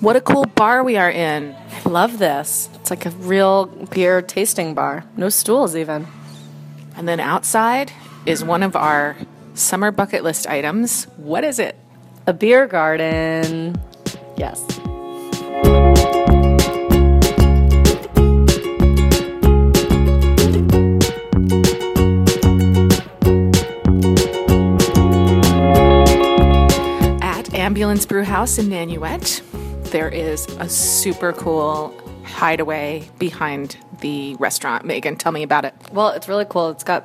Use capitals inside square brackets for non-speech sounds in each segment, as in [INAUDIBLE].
What a cool bar we are in. I love this. It's like a real beer tasting bar. No stools, even. And then outside is one of our summer bucket list items. What is it? A beer garden. Yes. At Ambulance Brew House in Nanuet, there is a super cool hideaway behind the restaurant. Megan, tell me about it. Well, it's really cool. It's got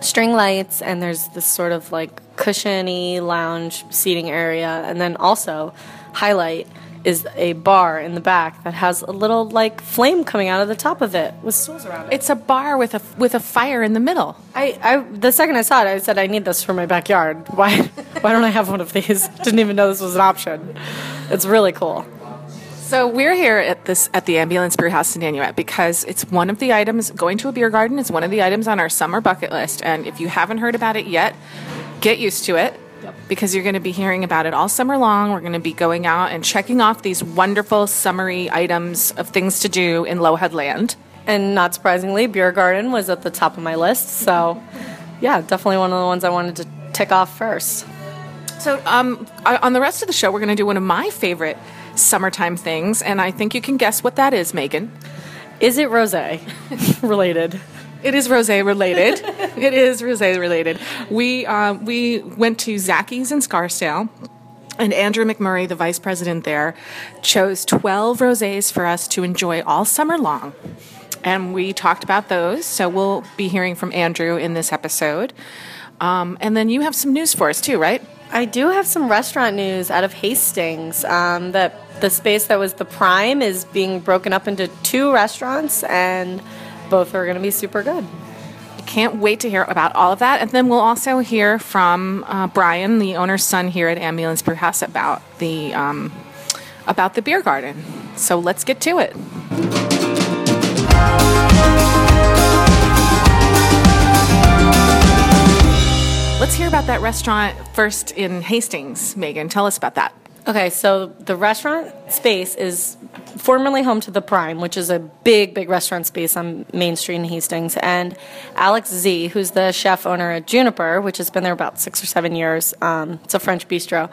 string lights, and there's this sort of like cushiony lounge seating area. And then also, highlight is a bar in the back that has a little like flame coming out of the top of it with stools around it. It's a bar with a with a fire in the middle. I, I the second I saw it, I said I need this for my backyard. Why [LAUGHS] why don't I have one of these? [LAUGHS] Didn't even know this was an option. It's really cool. So we're here at this at the Ambulance Brew House in Nanuet because it's one of the items going to a beer garden is one of the items on our summer bucket list. And if you haven't heard about it yet, get used to it because you're going to be hearing about it all summer long. We're going to be going out and checking off these wonderful summery items of things to do in lohud Land. And not surprisingly, beer garden was at the top of my list. So, yeah, definitely one of the ones I wanted to tick off first. So, um, on the rest of the show, we're going to do one of my favorite summertime things, and I think you can guess what that is, Megan. Is it rosé [LAUGHS] related? It is rosé related. [LAUGHS] it is rosé related. We uh, we went to Zachys in Scarsdale. And Andrew McMurray, the vice president there, chose 12 rosés for us to enjoy all summer long. And we talked about those. So we'll be hearing from Andrew in this episode. Um, and then you have some news for us too, right? I do have some restaurant news out of Hastings. Um, that the space that was the prime is being broken up into two restaurants, and both are going to be super good. Can't wait to hear about all of that. And then we'll also hear from uh, Brian, the owner's son here at Ambulance Brew House, about the um, about the beer garden. So let's get to it. Let's hear about that restaurant first in Hastings. Megan, tell us about that. Okay, so the restaurant space is formerly home to the Prime, which is a big, big restaurant space on Main Street in Hastings. And Alex Sze, who's the chef owner at Juniper, which has been there about six or seven years, um, it's a French bistro.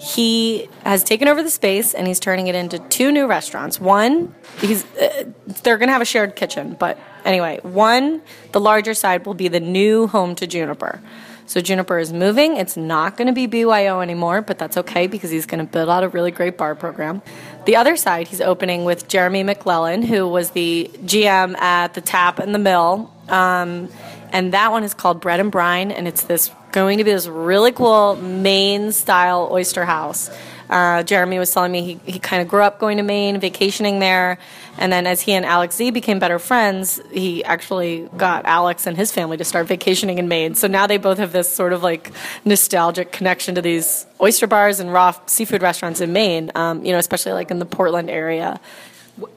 He has taken over the space and he's turning it into two new restaurants. One, he's uh, they're going to have a shared kitchen, but anyway, one, the larger side will be the new home to Juniper. So Juniper is moving. It's not going to be BYO anymore, but that's okay because he's going to build out a really great bar program. The other side, he's opening with Jeremy McClellan, who was the GM at the Tap and the Mill. Um, and that one is called Bread and Brine, and it's this going to be this really cool Maine style oyster house. Uh, Jeremy was telling me he, he kind of grew up going to Maine, vacationing there, and then as he and Alex Sze became better friends, he actually got Alex and his family to start vacationing in Maine. So now they both have this sort of like nostalgic connection to these oyster bars and raw seafood restaurants in Maine. Um, you know, especially like in the Portland area.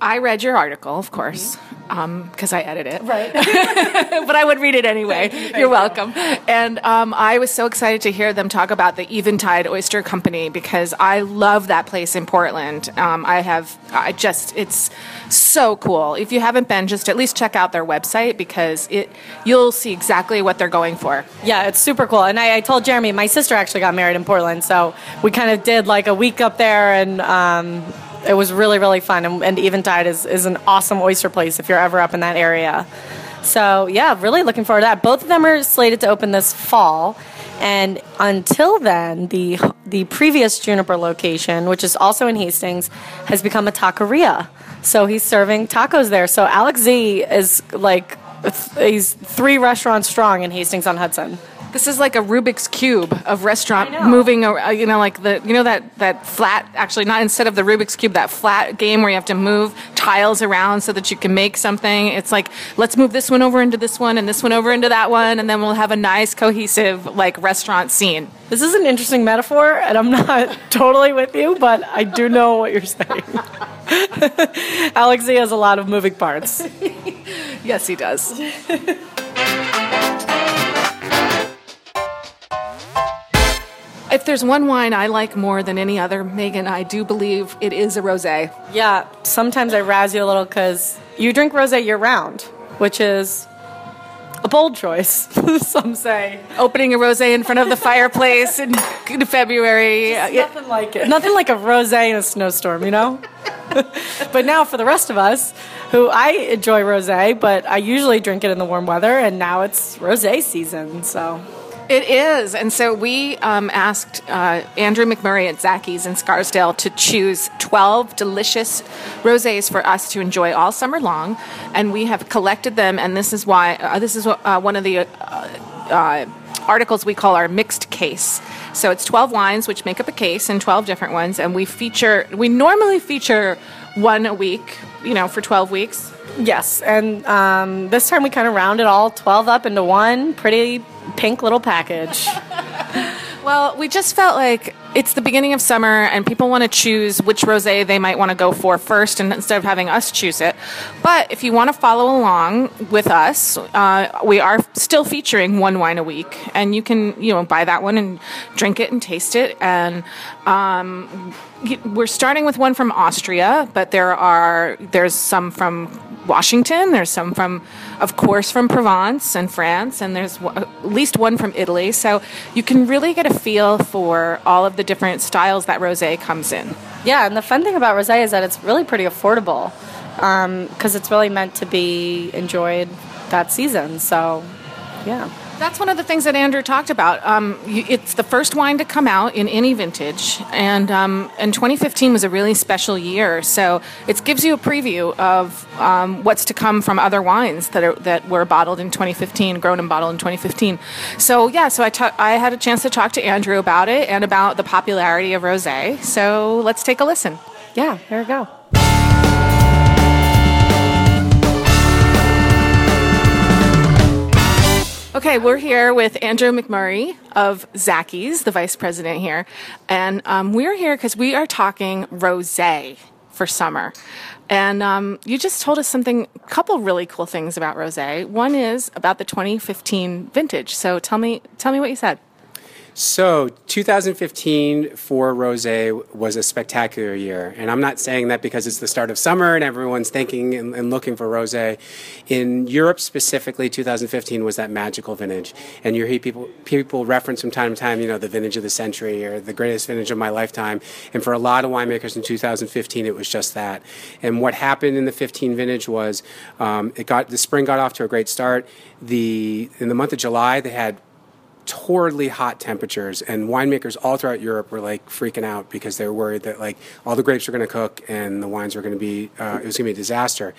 I read your article, of course, because I edit it. Right. [LAUGHS] but I would read it anyway. You're welcome. And um, I was so excited to hear them talk about the Eventide Oyster Company because I love that place in Portland. Um, I have, I just, it's so cool. If you haven't been, just at least check out their website because it, you'll see exactly what they're going for. Yeah, it's super cool. And I, I told Jeremy, my sister actually got married in Portland, so we kind of did like a week up there, and um, it was really, really fun. And, and Eventide is, is an awesome oyster place if you're ever up in that area. So, yeah, really looking forward to that. Both of them are slated to open this fall. And until then, the the previous Juniper location, which is also in Hastings, has become a taqueria. So he's serving tacos there. So Alex Sze is like he's three restaurants strong in Hastings on Hudson. This is like a Rubik's cube of restaurant moving. uh, You know, like the you know that that flat. Actually, not instead of the Rubik's cube, that flat game where you have to move tiles around so that you can make something. It's like let's move this one over into this one and this one over into that one, and then we'll have a nice cohesive like restaurant scene. This is an interesting metaphor, and I'm not [LAUGHS] totally with you, but I do know what you're saying. [LAUGHS] Alex Sze has a lot of moving parts. [LAUGHS] Yes, he does. If there's one wine I like more than any other, Megan, I do believe it is a rosé. Yeah, sometimes I razz you a little because you drink rosé year round, which is a bold choice, [LAUGHS] some say. Opening a rosé in front of the fireplace in, February. yeah. Nothing like it. Nothing like a rosé in a snowstorm, you know? [LAUGHS] but now for the rest of us, who I enjoy rosé, but I usually drink it in the warm weather, and now it's rosé season, so. It is. And so we um, asked uh, Andrew McMurray at Zachys in Scarsdale to choose 12 delicious rosés for us to enjoy all summer long. And we have collected them, and this is why, uh, this is uh, one of the uh, uh, articles we call our mixed case. So it's 12 wines, which make up a case, and 12 different ones. And we feature, we normally feature one a week, you know, for 12 weeks. Yes, and um, this time we kind of rounded all 12 up into one pretty pink little package. [LAUGHS] Well, we just felt like it's the beginning of summer and people want to choose which rosé they might want to go for first and instead of having us choose it. But if you want to follow along with us, uh, we are still featuring one wine a week and you can, you know, buy that one and drink it and taste it and um, we're starting with one from Austria, but there are there's some from Washington, there's some from of course from Provence and France and there's at least one from Italy. So you can really get a feel for all of the different styles that rosé comes in. Yeah, and the fun thing about rosé is that it's really pretty affordable um, because it's really meant to be enjoyed that season. So, yeah. That's one of the things that Andrew talked about. Um, it's the first wine to come out in any vintage, and um, and 2015 was a really special year. So it gives you a preview of um, what's to come from other wines that are that were bottled in 2015, grown and bottled in 2015. So yeah, so I I had a chance to talk to Andrew about it and about the popularity of rosé. So let's take a listen. Yeah, here we go. Okay, we're here with Andrew McMurray of Zachys, the vice president here, and um, we're here because we are talking rosé for summer. And um, you just told us something, a couple really cool things about rosé. One is about the 2015 vintage. So tell me, tell me what you said. So, 2015 for Rosé was a spectacular year, and I'm not saying that because it's the start of summer and everyone's thinking and, and, looking for Rosé. In Europe specifically, 2015 was that magical vintage, and you hear people people reference from time to time, you know, the vintage of the century or the greatest vintage of my lifetime. And for a lot of winemakers in 2015, it was just that. And what happened in the 15 vintage was um, it got the spring got off to a great start. The in the month of July, they had torridly hot temperatures and winemakers all throughout Europe were like freaking out because they were worried that like all the grapes were going to cook and the wines were going to be uh, it was going to be a disaster.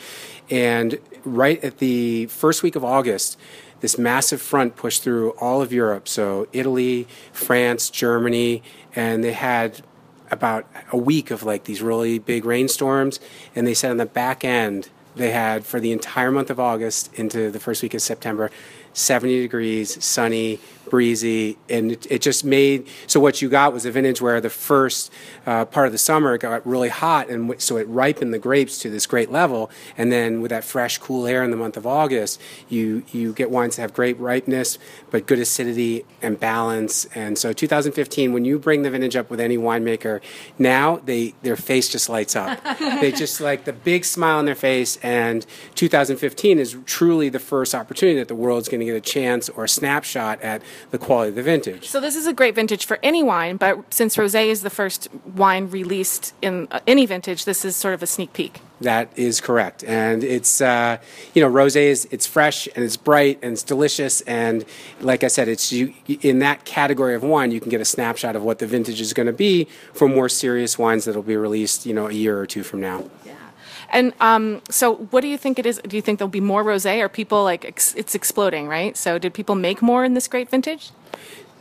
And right at the first week of August this massive front pushed through all of Europe. So Italy France Germany and they had about a week of like these really big rainstorms. And they said on the back end they had for the entire month of August into the first week of September 70 degrees, sunny, breezy, and it, it, just made so what you got was a vintage where the first uh, part of the summer it got really hot, and w- so it ripened the grapes to this great level. And then with that fresh, cool air in the month of August, you you get wines that have great ripeness, but good acidity and balance. And so 2015, when you bring the vintage up with any winemaker, now they their face just lights up. [LAUGHS] they just like the big smile on their face. And 2015 is truly the first opportunity that the world's going to get a chance or a snapshot at the quality of the vintage. So this is a great vintage for any wine, but since rosé is the first wine released in uh, any vintage, this is sort of a sneak peek. That is correct, and it's uh, you know rosé is it's fresh and it's bright and it's delicious, and like I said, it's you in that category of wine you can get a snapshot of what the vintage is going to be for more serious wines that will be released you know a year or two from now. And um, so, what do you think it is? Do you think there'll be more rosé? Or people like ex- it's exploding, right? So, did people make more in this great vintage?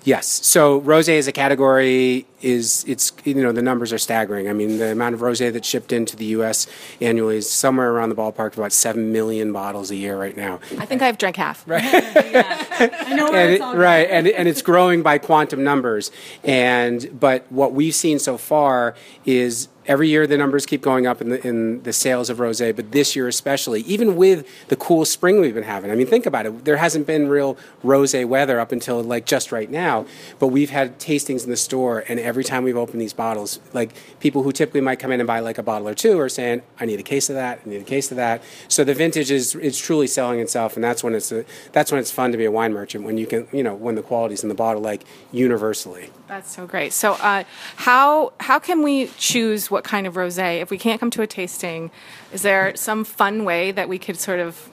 Yes. So rosé is a category. Is it's you know the numbers are staggering. I mean, the amount of rosé that's shipped into the U.S. annually is somewhere around the ballpark of about seven million bottles a year right now. I think I've drank half. Right. [LAUGHS] I know where and it's it, all right, and and it's growing by quantum numbers. And but what we've seen so far is every year the numbers keep going up in the in the sales of rosé, but this year especially, even with the cool spring we've been having. I mean, think about it. There hasn't been real rosé weather up until like just right now, but we've had tastings in the store, and every time we've opened these bottles, like people who typically might come in and buy like a bottle or two are saying, "I need a case of that. I need a case of that." So the vintage is it's truly selling itself, and that's when it's a, that's when it's fun to be a wine merchant when you can you know when the quality's in the bottle like universally. That's so great. So, uh, how how can we choose what kind of rosé if we can't come to a tasting? Is there some fun way that we could sort of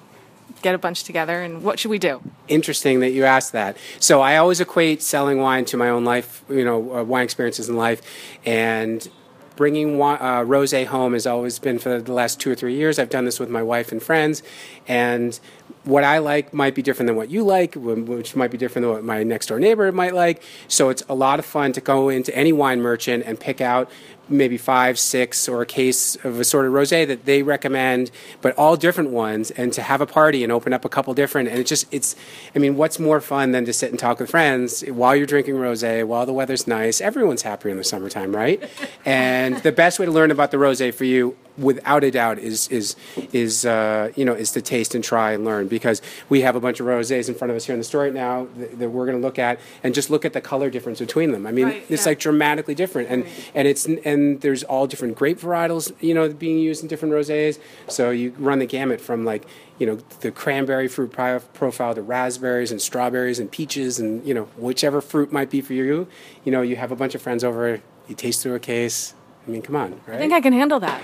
get a bunch together, and what should we do? interesting that you asked that. So I always equate selling wine to my own life, you know, uh, wine experiences in life, and bringing uh, rosé home has always been for the last two or three years. I've done this with my wife and friends, and what I like might be different than what you like, which might be different than what my next door neighbor might like. So it's a lot of fun to go into any wine merchant and pick out maybe five, six, or a case of assorted rosé that they recommend, but all different ones, and to have a party and open up a couple different. And it just, it's, I mean, what's more fun than to sit and talk with friends while you're drinking rosé, while the weather's nice? Everyone's happier in the summertime, right? [LAUGHS] and the best way to learn about the rosé for you, without a doubt, is is is uh, you know is to taste and try and learn because we have a bunch of rosés in front of us here in the store right now that, that we're going to look at and just look at the color difference between them. I mean, Right, it's yeah. like dramatically different, and and it's and there's all different grape varietals, you know, being used in different rosés. So you run the gamut from like you know the cranberry fruit profile to raspberries and strawberries and peaches and you know whichever fruit might be for you. You know, you have a bunch of friends over, you taste through a case. I mean, come on, right? I think I can handle that.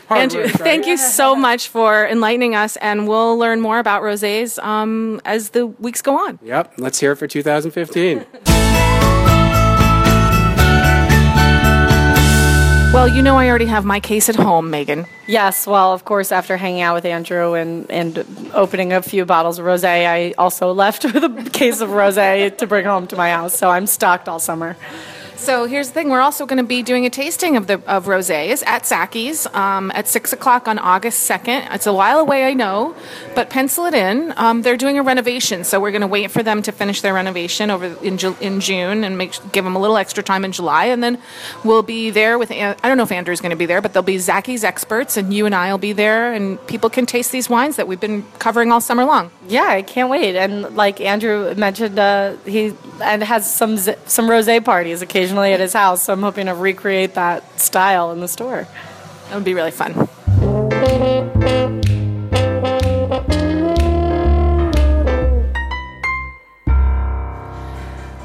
[LAUGHS] Andrew, work, right? thank you so much for enlightening us, and we'll learn more about rosés um, as the weeks go on. Yep, let's hear it for 2015. Well, you know, I already have my case at home, Megan. Yes, well, of course, after hanging out with Andrew and, and opening a few bottles of rosé, I also left [LAUGHS] with a case of rosé to bring home to my house. So I'm stocked all summer. So here's the thing: we're also going to be doing a tasting of the of rosés at Zachys um, at six o'clock on August second. It's a while away, I know, but pencil it in. Um, they're doing a renovation, so we're going to wait for them to finish their renovation over in in June and make give them a little extra time in July, and then we'll be there with. I don't know if Andrew's going to be there, but there'll be Zachys experts, and you and I will be there, and people can taste these wines that we've been covering all summer long. Yeah, I can't wait. And like Andrew mentioned, uh, he and has some some rosé parties occasionally at his house. So I'm hoping to recreate that style in the store. That would be really fun.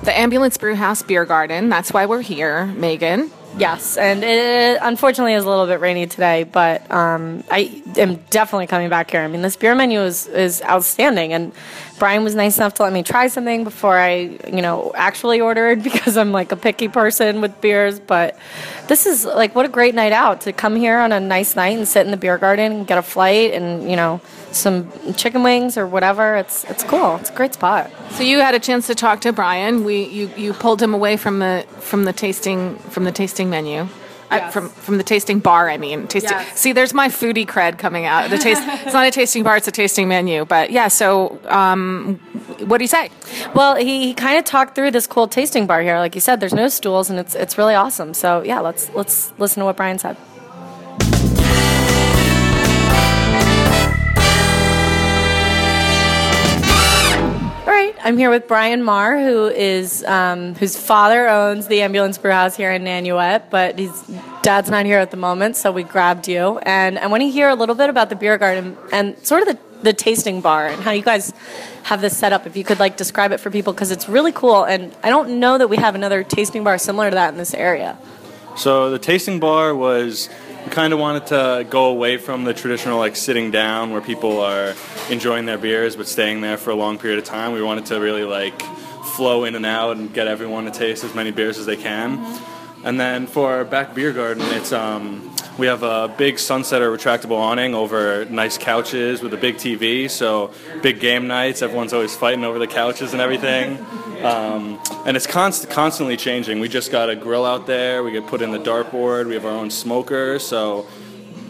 The Ambulance Brewhouse Beer Garden. That's why we're here, Megan. Yes, and it unfortunately is a little bit rainy today, but um, I am definitely coming back here. I mean, this beer menu is, is outstanding, and Brian was nice enough to let me try something before I, you know, actually ordered [LAUGHS] because I'm like a picky person with beers. But this is like what a great night out to come here on a nice night and sit in the beer garden and get a flight and you know some chicken wings or whatever. It's it's cool. It's a great spot. So you had a chance to talk to Brian. We you, you pulled him away from the from the tasting from the tasting menu. Uh, Yes. from from the tasting bar, I mean, tasting. Yes. See, there's my foodie cred coming out. The taste. [LAUGHS] it's not a tasting bar; it's a tasting menu. But yeah. So, um, what do you say? Well, he, he kind of talked through this cool tasting bar here. Like you said, there's no stools, and it's it's really awesome. So yeah, let's let's listen to what Brian said. I'm here with Brian Marr, who is um, whose father owns the Ambulance Brew House here in Nanuet, but his dad's not here at the moment, so we grabbed you. And I want to hear a little bit about the beer garden and sort of the, the tasting bar and how you guys have this set up. If you could like describe it for people, because it's really cool, and I don't know that we have another tasting bar similar to that in this area. So the tasting bar was we kind of wanted to go away from the traditional like sitting down where people are enjoying their beers but staying there for a long period of time. We wanted to really like flow in and out and get everyone to taste as many beers as they can. And then for our back beer garden, it's um, we have a big sunsetter retractable awning over nice couches with a big TV. So big game nights, everyone's always fighting over the couches and everything. Um, and it's const- constantly changing. We just got a grill out there. We get put in the dartboard. We have our own smoker. So.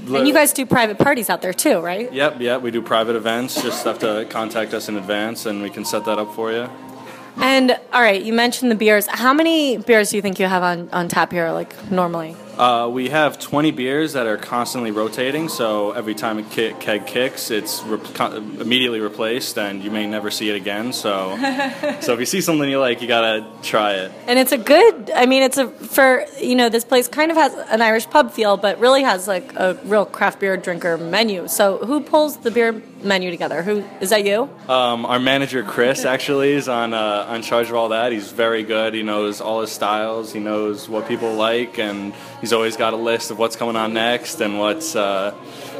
And you guys do private parties out there too, right? Yep, yep. We do private events. Just have to contact us in advance, and we can set that up for you. And all right, you mentioned the beers. How many beers do you think you have on, on tap here, like normally? Uh, we have 20 beers that are constantly rotating, so every time a ki- keg kicks, it's re- con- immediately replaced, and you may never see it again. So, [LAUGHS] so if you see something you like, you gotta try it. And it's a good. I mean, it's a for you know this place kind of has an Irish pub feel, but really has like a real craft beer drinker menu. So who pulls the beer menu together? Who is that? You? Um, our manager Chris actually is on uh, on charge of all that. He's very good. He knows all his styles. He knows what people like, and he's always got a list of what's coming on next and what's uh,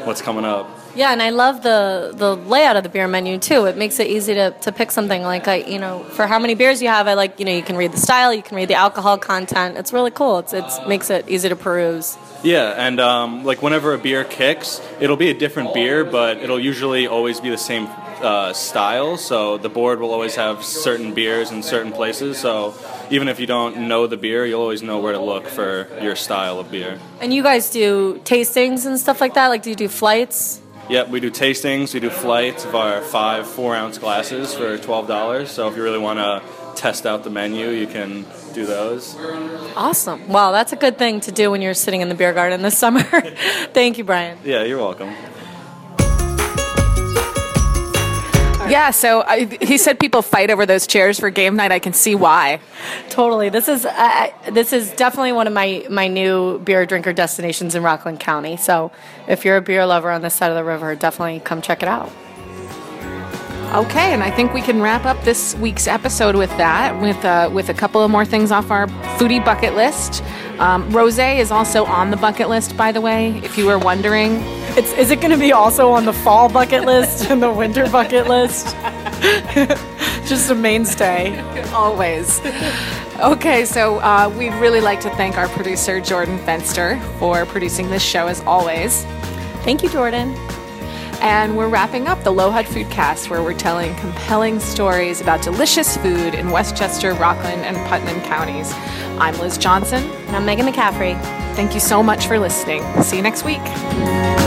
what's coming up. Yeah, and I love the the layout of the beer menu too. It makes it easy to, to pick something like I you know for how many beers you have. I like you know you can read the style, you can read the alcohol content. It's really cool. It's it's makes it easy to peruse. Yeah, and um, like whenever a beer kicks, it'll be a different beer, but it'll usually always be the same uh, style. So the board will always have certain beers in certain places. So even if you don't know the beer, you'll always know where to look for your style of beer. And you guys do tastings and stuff like that. Like, do you do flights? Yep, we do tastings. We do flights of our five four ounce glasses for twelve dollars. So if you really want to test out the menu, you can do those. Awesome. Wow, that's a good thing to do when you're sitting in the beer garden this summer. [LAUGHS] Thank you, Brian. Yeah, you're welcome. Yeah, so I, he said people fight over those chairs for game night. I can see why. Totally. This is uh, this is definitely one of my my new beer drinker destinations in Rockland County. So if you're a beer lover on this side of the river, definitely come check it out. Okay, and I think we can wrap up this week's episode with that, with uh, with a couple of more things off our foodie bucket list. Um, rosé is also on the bucket list, by the way, if you were wondering. It's is it going to be also on the fall bucket [LAUGHS] list and the winter bucket list? [LAUGHS] Just a mainstay. Always. Okay, so uh, we'd really like to thank our producer, Jordan Fenster, for producing this show as always. Thank you, Jordan. And we're wrapping up the lohud Foodcast, where we're telling compelling stories about delicious food in Westchester, Rockland, and Putnam counties. I'm Liz Johnson. And I'm Megan McCaffrey. Thank you so much for listening. See you next week.